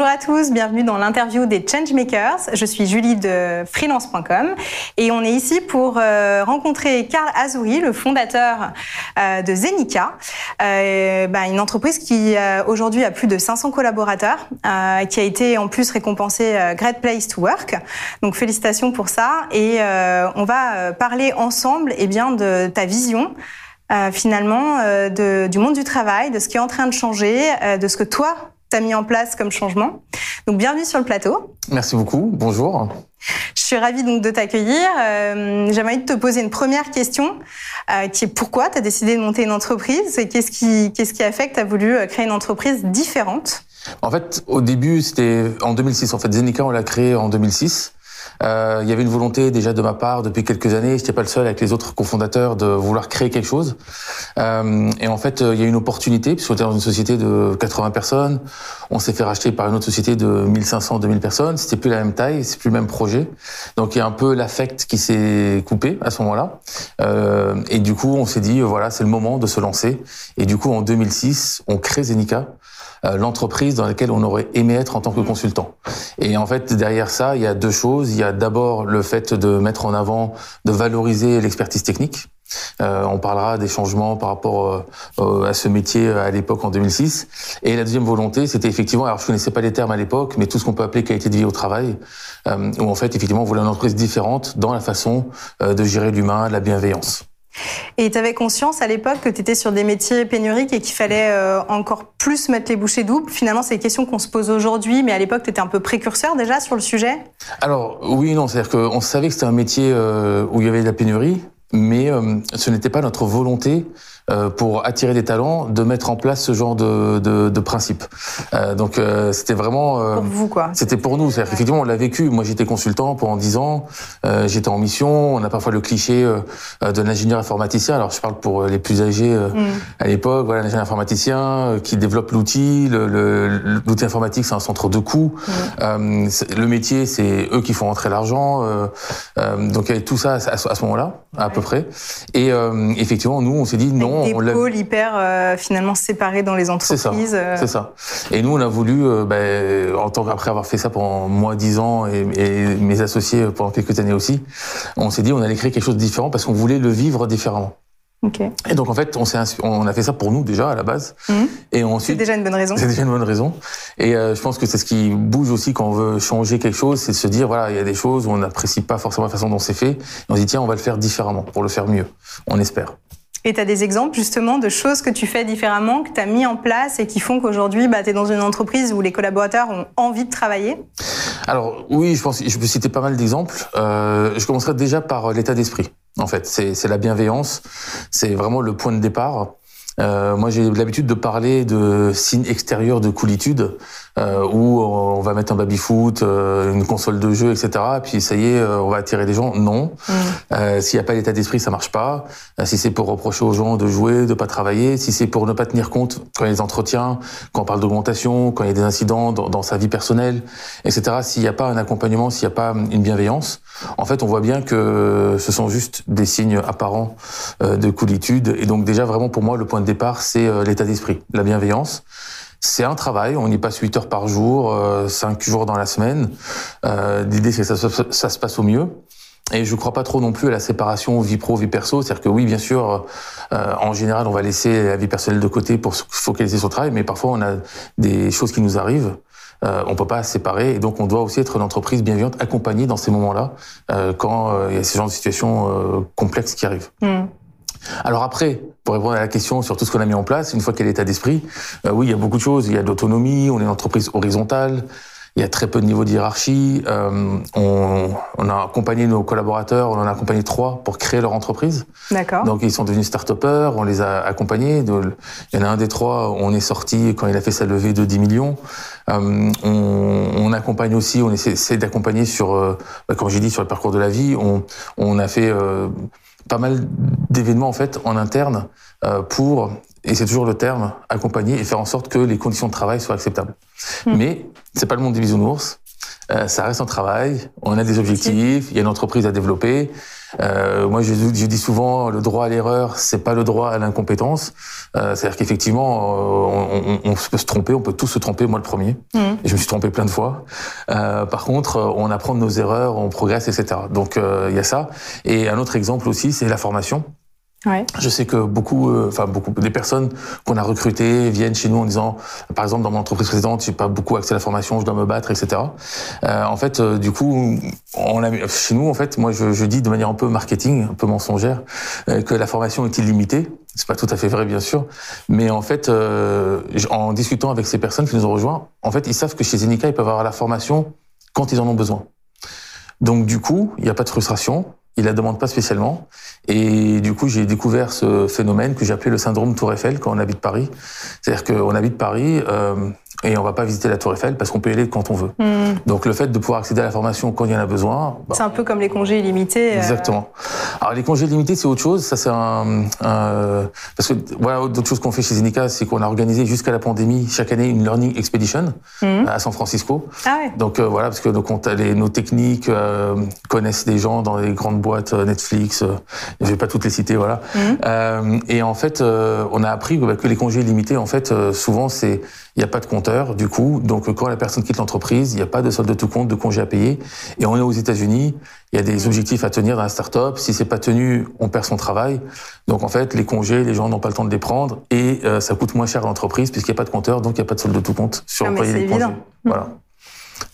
Bonjour à tous, bienvenue dans l'interview des Changemakers. Je suis Julie de freelance.com et on est ici pour euh, rencontrer Karl Azouri, le fondateur euh, de Zenica, euh, bah, une entreprise qui aujourd'hui a plus de 500 collaborateurs, qui a été en plus récompensée Great Place to Work. Donc félicitations pour ça et on va parler ensemble eh bien de ta vision. finalement, du monde du travail, de ce qui est en train de changer, de ce que toi, tu mis en place comme changement. Donc bienvenue sur le plateau. Merci beaucoup, bonjour. Je suis ravie donc de t'accueillir. Euh, J'aimerais te poser une première question euh, qui est pourquoi tu as décidé de monter une entreprise et qu'est-ce qui, qu'est-ce qui a fait que tu as voulu euh, créer une entreprise différente? En fait, au début, c'était en 2006. En fait, Zenica, on l'a créé en 2006. Euh, il y avait une volonté déjà de ma part depuis quelques années, je n'étais pas le seul avec les autres cofondateurs de vouloir créer quelque chose. Euh, et en fait, euh, il y a une opportunité, puisqu'on était dans une société de 80 personnes, on s'est fait racheter par une autre société de 1500, 2000 personnes, c'était plus la même taille, c'est plus le même projet. Donc il y a un peu l'affect qui s'est coupé à ce moment-là. Euh, et du coup, on s'est dit, voilà, c'est le moment de se lancer. Et du coup, en 2006, on crée Zenica. Euh, l'entreprise dans laquelle on aurait aimé être en tant que consultant. Et en fait, derrière ça, il y a deux choses. Il y a d'abord le fait de mettre en avant, de valoriser l'expertise technique. Euh, on parlera des changements par rapport euh, à ce métier à l'époque en 2006. Et la deuxième volonté, c'était effectivement, alors je connaissais pas les termes à l'époque, mais tout ce qu'on peut appeler qualité de vie au travail, euh, où en fait effectivement on voulait une entreprise différente dans la façon euh, de gérer l'humain, la bienveillance. Et tu avais conscience à l'époque que tu étais sur des métiers pénuriques et qu'il fallait euh, encore plus mettre les bouchées doubles. Finalement, c'est des questions qu'on se pose aujourd'hui, mais à l'époque, tu étais un peu précurseur déjà sur le sujet? Alors oui, non, c'est-à-dire qu'on savait que c'était un métier euh, où il y avait de la pénurie, mais euh, ce n'était pas notre volonté pour attirer des talents, de mettre en place ce genre de, de, de principe. Euh, donc euh, c'était vraiment pour vous quoi. C'était pour nous, c'est effectivement on l'a vécu. Moi j'étais consultant pendant dix ans, j'étais en mission. On a parfois le cliché de l'ingénieur informaticien. Alors je parle pour les plus âgés mm. à l'époque. Voilà l'ingénieur informaticien qui développe l'outil. L'outil informatique c'est un centre de coûts. Mm. le métier c'est eux qui font rentrer l'argent. donc il y avait tout ça à, ce moment-là à peu près. Et effectivement nous on s'est dit non des pôles hyper euh, finalement séparés dans les entreprises. Euh. C'est ça, Et nous, on a voulu, euh, ben, en tant qu'après avoir fait ça pendant moi dix ans et, mes associés pendant quelques années aussi, on s'est dit on allait créer quelque chose de différent parce qu'on voulait le vivre différemment. Okay. Et donc en fait, on, on a fait ça pour nous déjà à la base. Mmh. Et ensuite, c'est déjà une bonne raison. C'est déjà une bonne raison. Et je pense que c'est ce qui bouge aussi quand on veut changer quelque chose, c'est de se dire voilà, il y a des choses où on n'apprécie pas forcément la façon dont c'est fait. Et on se dit tiens, on va le faire différemment pour le faire mieux. On espère. Et tu as des exemples justement de choses que tu fais différemment, que tu as mis en place et qui font qu'aujourd'hui, bah, tu es dans une entreprise où les collaborateurs ont envie de travailler? Alors oui, je pense je peux citer pas mal d'exemples. Euh, je commencerai déjà par l'état d'esprit. En fait, c'est la bienveillance, c'est vraiment le point de départ. Euh, moi, j'ai l'habitude de parler de signes extérieurs de coolitude, euh, où on va mettre un baby-foot, euh, une console de jeu, etc. Et puis ça y est, euh, on va attirer des gens. Non. Mm. Euh, S'il n'y a pas l'état d'esprit, ça marche pas. Euh, si c'est pour reprocher aux gens de jouer, de pas travailler, si c'est pour ne pas tenir compte quand il y a des entretiens, quand on parle d'augmentation, quand il y a des incidents dans, dans sa vie personnelle, etc. S'il n'y a pas un accompagnement, s'il n'y a pas une bienveillance, en fait, on voit bien que ce sont juste des signes apparents de coolitude. Et donc déjà, vraiment pour moi, le point de départ, c'est l'état d'esprit, la bienveillance. C'est un travail, on y passe 8 heures par jour, euh, 5 jours dans la semaine. Euh, L'idée, c'est que ça, se passe au mieux. Et je ne crois pas trop non plus à la séparation vie pro vie perso, c'est-à-dire que oui, bien sûr, euh, en général, on va laisser la vie personnelle de côté pour se focaliser sur le travail, mais parfois on a des choses qui nous arrivent. Euh, on peut pas se séparer et donc on doit aussi être une entreprise bienveillante, accompagnée dans ces moments-là euh, quand euh, il y a ces genres de situations euh, complexes qui arrivent. Mmh. Alors après, pour répondre à la question sur tout ce qu'on a mis en place, une fois qu'il y a l'état d'esprit, euh, oui, il y a beaucoup de choses. Il y a de l'autonomie, on est une entreprise horizontale, il y a très peu de niveau de hiérarchie. Euh, on, on, a accompagné nos collaborateurs, on en a accompagné trois pour créer leur entreprise. D'accord. Donc ils sont devenus start-upers, on les a accompagnés. il y en a un des trois, on est sorti quand il a fait sa levée de 10 millions. Euh, on, on, accompagne aussi, on essaie, d'accompagner sur, euh, comme j'ai dit, sur le parcours de la vie. On, on a fait euh, pas mal d'événements en fait en interne euh, pour et c'est toujours le terme accompagner et faire en sorte que les conditions de travail soient acceptables. Mmh. Mais c'est pas le monde des bisounours. Euh, ça reste un travail. On a des objectifs. Il y a une entreprise à développer. Euh, moi, je, je, dis souvent, le droit à l'erreur, c'est pas le droit à l'incompétence. Euh, C'est-à-dire qu'effectivement, on, on, on, peut se tromper, on peut tous se tromper, moi le premier. Mmh. Et je me suis trompé plein de fois. Euh, par contre, on apprend de nos erreurs, on progresse, etc. Donc euh, il y a ça. Et un autre exemple aussi, c'est la formation. Ouais. Je sais que beaucoup, euh, enfin beaucoup des personnes qu'on a recrutées viennent chez nous en disant, par exemple dans mon entreprise précédente, j'ai pas beaucoup accès à la formation, je dois me battre, etc. Euh, en fait, euh, du coup, on a, chez nous, en fait, moi je, je, dis de manière un peu marketing, un peu mensongère, euh, que la formation est illimitée. C'est pas tout à fait vrai, bien sûr, mais en fait, euh, en discutant avec ces personnes qui nous ont rejoints, en fait, ils savent que chez Zenica, ils peuvent avoir la formation quand ils en ont besoin. Donc du coup, il n'y a pas de frustration il la demande pas spécialement. Et du coup, j'ai découvert ce phénomène que appelé le syndrome Tour Eiffel quand on habite Paris. C'est-à-dire qu'on habite Paris, euh, et on va pas visiter la Tour Eiffel parce qu'on peut y aller quand on veut. Mmh. Donc le fait de pouvoir accéder à la formation quand il y en a besoin. Bah, c'est un peu comme les congés illimités. Exactement. Euh... Alors les congés illimités c'est autre chose. Ça c'est un, un, parce que voilà d'autres choses qu'on fait chez Zenica, c'est qu'on a organisé jusqu'à la pandémie chaque année une learning expedition mmh. à San Francisco. Ah ouais. Donc euh, voilà parce que nos, les, nos techniques euh, connaissent des gens dans les grandes boîtes Netflix. je vais pas toutes les citer voilà. Mmh. et en fait on a appris bah, que les congés illimités en fait souvent c'est il n'y a pas de compteur, du coup. Donc, quand la personne quitte l'entreprise, il n'y a pas de solde de tout compte, de congé à payer. Et on est aux États-Unis. Il y a des objectifs à tenir dans la start-up. Si c'est pas tenu, on perd son travail. Donc, en fait, les congés, les gens n'ont pas le temps de les prendre et euh, ça coûte moins cher à l'entreprise puisqu'il n'y a pas de compteur, donc il n'y a pas de solde de tout compte sur ah, les évident. congés. Voilà.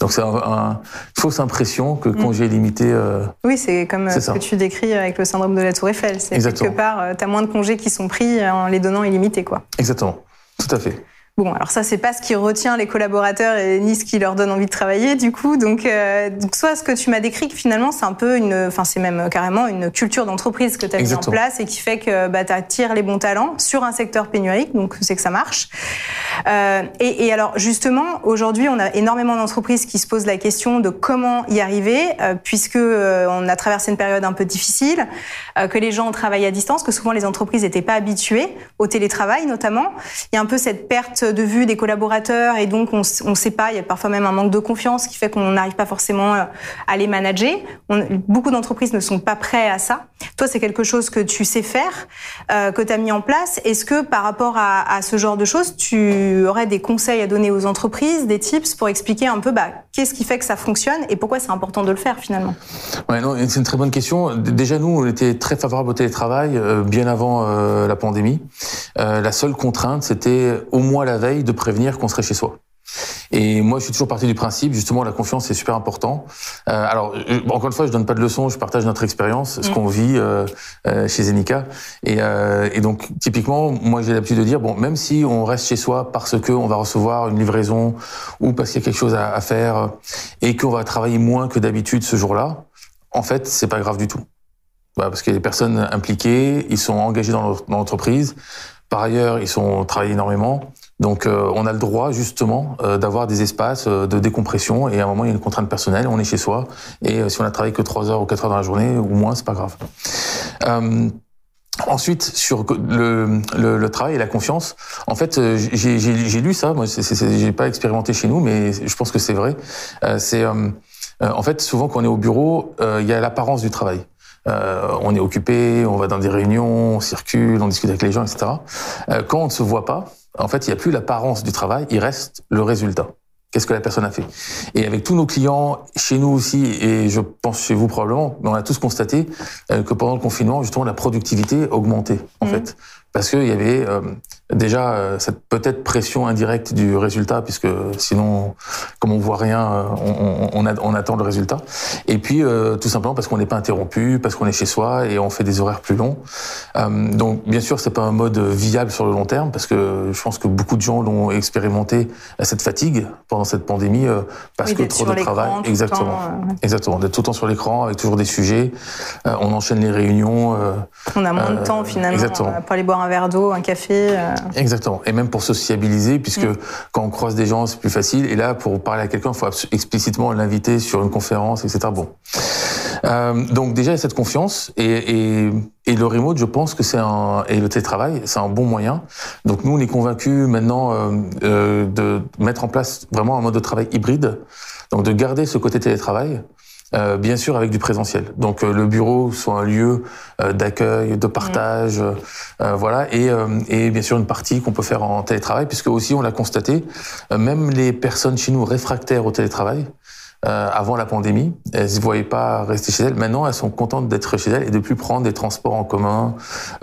Donc c'est une un, fausse impression que congé limité. Euh, oui, c'est comme ce ça. que tu décris avec le syndrome de la Tour Eiffel. C'est quelque part, euh, tu as moins de congés qui sont pris en les donnant illimités, quoi. Exactement, tout à fait. Bon, alors ça, c'est pas ce qui retient les collaborateurs et ni ce qui leur donne envie de travailler, du coup. Donc, euh, donc soit ce que tu m'as décrit, que finalement, c'est un peu une, enfin, c'est même carrément une culture d'entreprise que tu as mis en place et qui fait que bah, tu attires les bons talents sur un secteur pénurique, donc c'est que ça marche. Euh, et, et, alors, justement, aujourd'hui, on a énormément d'entreprises qui se posent la question de comment y arriver, euh, puisque euh, on a traversé une période un peu difficile, que les gens travaillent à distance, que souvent les entreprises n'étaient pas habituées au télétravail, notamment. Il y a un peu cette perte de vue des collaborateurs et donc on ne sait pas, il y a parfois même un manque de confiance qui fait qu'on n'arrive pas forcément à les manager. Beaucoup d'entreprises ne sont pas prêts à ça. Toi, c'est quelque chose que tu sais faire, euh, que tu as mis en place. Est-ce que par rapport à, ce genre de choses, tu aurais des conseils à donner aux entreprises, des tips pour expliquer un peu bah, qu'est-ce qui fait que ça fonctionne et pourquoi c'est important de le faire finalement? C'est une très bonne question. Déjà, nous, on était très favorables au télétravail euh, bien avant euh, la pandémie. Euh, la seule contrainte, c'était au moins la veille de prévenir qu'on serait chez soi. Et moi, je suis toujours parti du principe, justement, la confiance est super important. Euh, alors, encore une fois, je donne pas de leçons, je partage notre expérience, ce mmh. qu'on vit euh, euh, chez Zenica. Et, euh, et, donc, typiquement, moi, j'ai l'habitude de dire, bon, même si on reste chez soi parce que on va recevoir une livraison ou parce qu'il y a quelque chose à, à faire et qu'on va travailler moins que d'habitude ce jour-là, en fait, c'est pas grave du tout. Bah, parce que les personnes impliquées, ils sont engagés dans l'entreprise. Par ailleurs, ils sont travaillés énormément. Donc euh, on a le droit justement euh, d'avoir des espaces euh, de décompression et à un moment il y a une contrainte personnelle, on est chez soi et euh, si on a travaillé que 3 heures ou 4 heures dans la journée ou moins, c'est pas grave. Euh, Ensuite, sur le, le, le, travail et la confiance, en fait, j'ai lu ça. Moi, j'ai pas expérimenté chez nous, mais je pense que c'est vrai. c'est en fait souvent quand on est au bureau, il y a l'apparence du travail. Euh, on est occupé, on va dans des réunions, on circule, on discute avec les gens, etc. Euh, quand on ne se voit pas, en fait, il n'y a plus l'apparence du travail, il reste le résultat. Qu'est-ce que la personne a fait? Et avec tous nos clients, chez nous aussi, et je pense chez vous probablement, on a tous constaté euh, que pendant le confinement, justement, la productivité augmentait, en mmh. fait. Parce qu'il y avait euh, déjà euh, cette peut-être pression indirecte du résultat, puisque sinon, comme on voit rien, euh, on, on, on, attend le résultat. Et puis, euh, tout simplement parce qu'on n'est pas interrompu, parce qu'on est chez soi et on fait des horaires plus longs. Euh, donc, bien sûr, c'est pas un mode viable sur le long terme, parce que je pense que beaucoup de gens l'ont expérimenté cette fatigue pendant cette pandémie, parce oui, que trop de travail. Exactement, temps, exactement. D'être tout le temps sur l'écran avec toujours des sujets. on enchaîne les réunions. on a moins de temps finalement exactement. pour aller boire un verre d'eau, un café. Exactement. Et même pour sociabiliser, puisque mmh. quand on croise des gens, c'est plus facile. Et là, pour parler à quelqu'un, il faut explicitement l'inviter sur une conférence, etc. Bon. Euh, donc déjà, il y a cette confiance. Et, et, et le remote, je pense que c'est un... Et le télétravail, c'est un bon moyen. Donc nous, on est convaincus maintenant euh, euh, de mettre en place vraiment un mode de travail hybride. Donc de garder ce côté télétravail euh, bien sûr avec du présentiel. Donc euh, le bureau soit un lieu euh, d'accueil, de partage, voilà, et, et, bien sûr une partie qu'on peut faire en télétravail, puisque aussi on l'a constaté, même les personnes chez nous réfractaires au télétravail, euh, avant la pandémie. Elles ne voyaient pas rester chez elles. Maintenant, elles sont contentes d'être chez elles et de plus prendre des transports en commun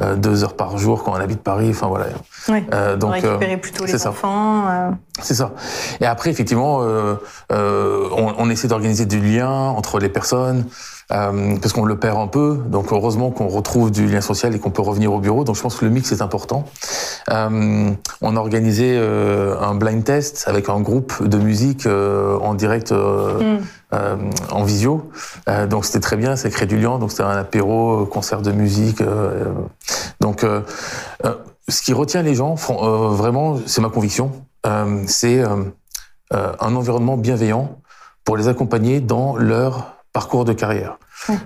euh, deux heures par jour quand on habite Paris. Enfin voilà. Oui. Euh, donc récupérer plutôt les enfants. Euh. C'est ça. Et après, effectivement, on, on, essaie d'organiser du lien entre les personnes. Euh, parce qu'on le perd un peu. Donc heureusement qu'on retrouve du lien social et qu'on peut revenir au bureau. Donc je pense que le mix est important. Euh, on a organisé euh, un blind test avec un groupe de musique en direct. Mm. en visio, donc c'était très bien, ça crée du lien, donc c'était un apéro, concert de musique, donc ce qui retient les gens, vraiment, c'est ma conviction, c'est un environnement bienveillant pour les accompagner dans leur parcours de carrière.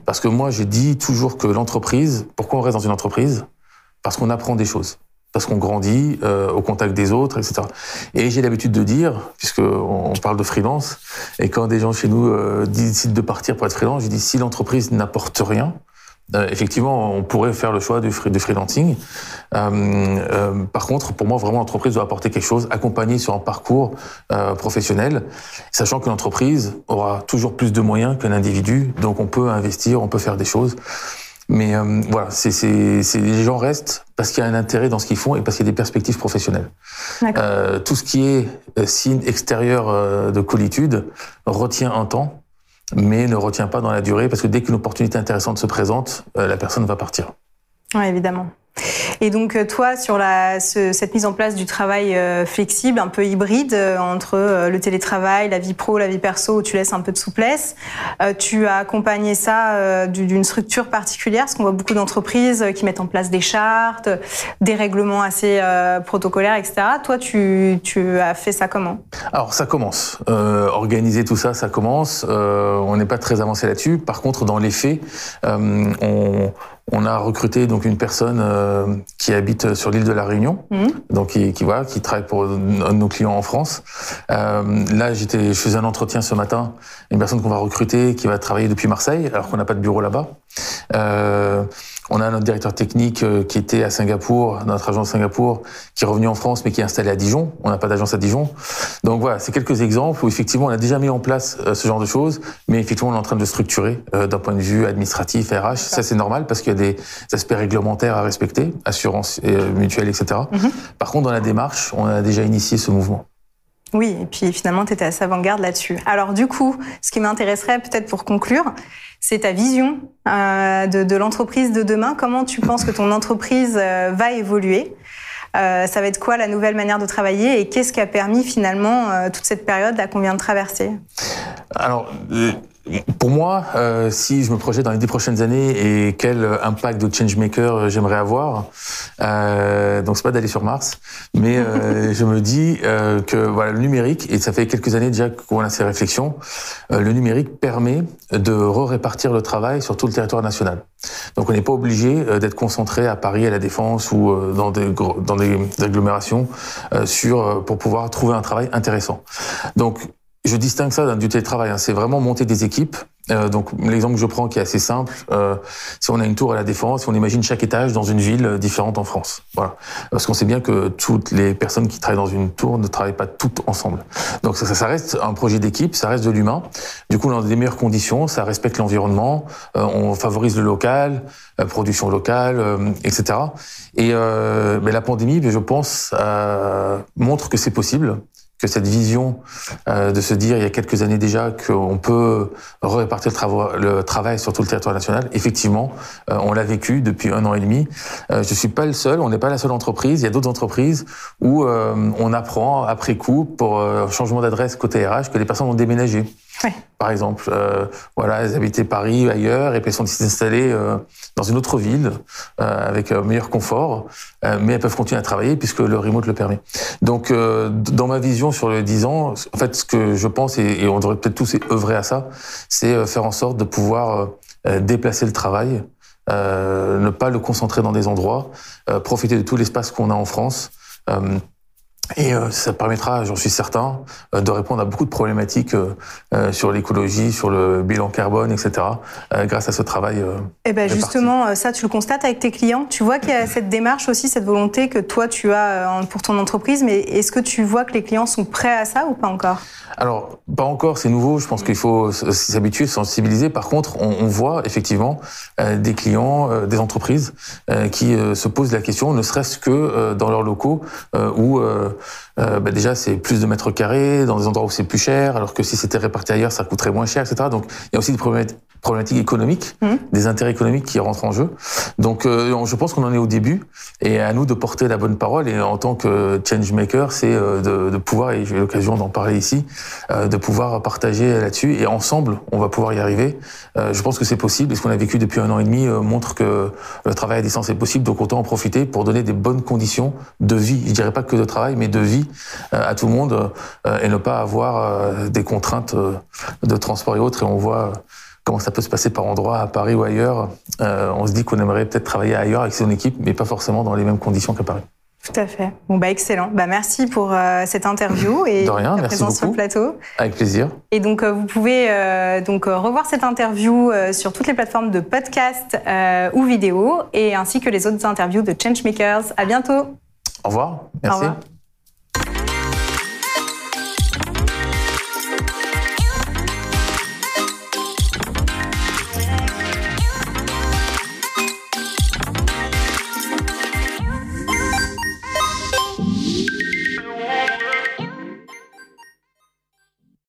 Parce que moi, j'ai dit toujours que l'entreprise, pourquoi on reste dans une entreprise? Parce qu'on apprend des choses, parce qu'on grandit euh, au contact des autres, etc. Et j'ai l'habitude de dire, puisque on parle de freelance, et quand des gens chez nous euh, décident de partir pour être freelance, je dis si l'entreprise n'apporte rien, euh, effectivement, on pourrait faire le choix du, du freelancing. Euh, euh, par contre, pour moi, vraiment, l'entreprise doit apporter quelque chose, accompagner sur un parcours euh, professionnel, sachant que l'entreprise aura toujours plus de moyens qu'un individu, donc on peut investir, on peut faire des choses. Mais euh, voilà, c'est, c'est, c'est, les gens restent parce qu'il y a un intérêt dans ce qu'ils font et parce qu'il y a des perspectives professionnelles. tout ce qui est signe extérieur de colitude retient un temps mais ne retient pas dans la durée parce que dès qu'une opportunité intéressante se présente, euh, la personne va partir. Oui, évidemment. Et donc euh, toi, sur cette mise en place du travail euh, flexible, un peu hybride euh, entre le télétravail, la vie pro, la vie perso, où tu laisses un peu de souplesse, tu as accompagné ça d'une structure particulière, parce qu'on voit beaucoup d'entreprises qui mettent en place des chartes, des règlements assez protocolaires, etc. Toi, tu as fait ça comment? Alors ça commence. organiser tout ça, ça commence. on n'est pas très avancé là-dessus. Par contre, dans les faits, on on a recruté donc une personne euh, qui habite sur l'île de la Réunion, mmh. donc qui, qui, voilà, qui travaille pour un de nos clients en France. Euh, là, j'étais, je faisais un entretien ce matin, une personne qu'on va recruter qui va travailler depuis Marseille, alors qu'on n'a pas de bureau là-bas. Euh, on a notre directeur technique euh, qui était à Singapour, notre agence à Singapour, qui est revenu en France mais qui est installé à Dijon. On n'a pas d'agence à Dijon. Donc voilà, c'est quelques exemples où effectivement on a déjà mis en place euh, ce genre de choses, mais effectivement on est en train de structurer euh, d'un point de vue administratif, RH. Ça c'est normal parce qu'il y a des aspects réglementaires à respecter, assurance mutuelle, etc. Mhm. Par contre dans la démarche, on a déjà initié ce mouvement. Oui, et puis finalement, tu étais à avant-garde là-dessus. Alors du coup, ce qui m'intéresserait peut-être pour conclure, c'est ta vision euh, de, l'entreprise de demain. Comment tu penses que ton entreprise euh, va évoluer? Euh, Ça va être quoi la nouvelle manière de travailler et qu'est-ce qui a permis finalement toute cette période qu'on vient de traverser? Alors, pour moi, euh, si je me projette dans les dix prochaines années et quel impact de changemaker euh, j'aimerais avoir, euh, donc c'est pas d'aller sur Mars, mais euh, je me dis euh, que voilà le numérique et ça fait quelques années déjà qu'on a ces réflexions, le numérique permet de re-répartir le travail sur tout le territoire national. Donc on n'est pas obligé d'être concentré à Paris, à la Défense ou dans des dans des agglomérations sur pour pouvoir trouver un travail intéressant. Donc je distingue ça du télétravail. Hein. C'est vraiment monter des équipes. Euh, donc l'exemple que je prends qui est assez simple, euh, si on a une tour à la défense, on imagine chaque étage dans une ville différente en France. Parce qu'on sait bien que toutes les personnes qui travaillent dans une tour ne travaillent pas toutes ensemble. Donc ça, reste un projet d'équipe, ça reste de l'humain. Du coup, dans des meilleures conditions, ça respecte l'environnement, euh, on favorise le local, la production locale, euh, etc. Et euh, mais la pandémie, je pense, montre que c'est possible que cette vision euh, de se dire il y a quelques années déjà qu'on peut répartir le, le, travail sur tout le territoire national, effectivement, euh, on l'a vécu depuis un an et demi. Euh, je suis pas le seul, on n'est pas la seule entreprise. Il y a d'autres entreprises où euh, on apprend après coup pour euh, changement d'adresse côté RH que les personnes ont déménagé. Par exemple, euh, voilà, elles habitaient Paris ailleurs et puis elles sont installées euh, dans une autre ville euh, avec meilleur confort, euh, mais elles peuvent continuer à travailler puisque le remote le permet. Donc, euh, dans ma vision sur les 10 ans, en fait, ce que je pense et, et on devrait peut-être tous œuvrer à ça, c'est euh, faire en sorte de pouvoir déplacer le travail, ne pas le concentrer dans des endroits, profiter de tout l'espace qu'on a en France Et euh, ça permettra, j'en suis certain, euh, de répondre à beaucoup de problématiques euh, sur l'écologie, sur le bilan carbone, etc. grâce à ce travail. Et eh ben justement, ça tu le constates avec tes clients. Tu vois qu'il y a cette démarche aussi, cette volonté que toi tu as pour ton entreprise. Mais est-ce que tu vois que les clients sont prêts à ça ou pas encore? Alors, pas encore, c'est nouveau. Je pense qu'il faut s'habituer, sensibiliser. Par contre, on, on voit effectivement euh, des clients, euh, des entreprises euh, qui se posent la question, ne serait-ce que dans leurs locaux, où bah déjà c'est plus de mètres carrés, dans des endroits où c'est plus cher, alors que si c'était réparti ailleurs, ça coûterait moins cher, etc. Donc, il y a aussi des problématiques problématiques économiques, mmh. des intérêts économiques qui rentrent en jeu. Donc, euh, je pense qu'on en est au début et à nous de porter la bonne parole. Et en tant que change maker, c'est euh, de, de, pouvoir, et j'ai l'occasion d'en parler ici, euh, de pouvoir partager là-dessus. Et ensemble, on va pouvoir y arriver. Euh, je pense que c'est possible. Et ce qu'on a vécu depuis un an et demi euh, montre que le travail à distance est possible. Donc, autant en profiter pour donner des bonnes conditions de vie. Je dirais pas que de travail, mais de vie à tout le monde et ne pas avoir des contraintes de transport et autres. Et on voit comment ça peut se passer par endroit à Paris ou ailleurs. Euh, on se dit qu'on aimerait peut-être travailler ailleurs avec son équipe, mais pas forcément dans les mêmes conditions qu'à Paris. Tout à fait. Bon bah excellent. Bah merci pour euh, cette interview et de rien, ta merci présence beaucoup. sur le plateau. Avec plaisir. Et donc euh, vous pouvez euh, donc revoir cette interview sur toutes les plateformes de podcast ou vidéo et ainsi que les autres interviews de Changemakers. À bientôt. Au revoir. Merci. Au revoir.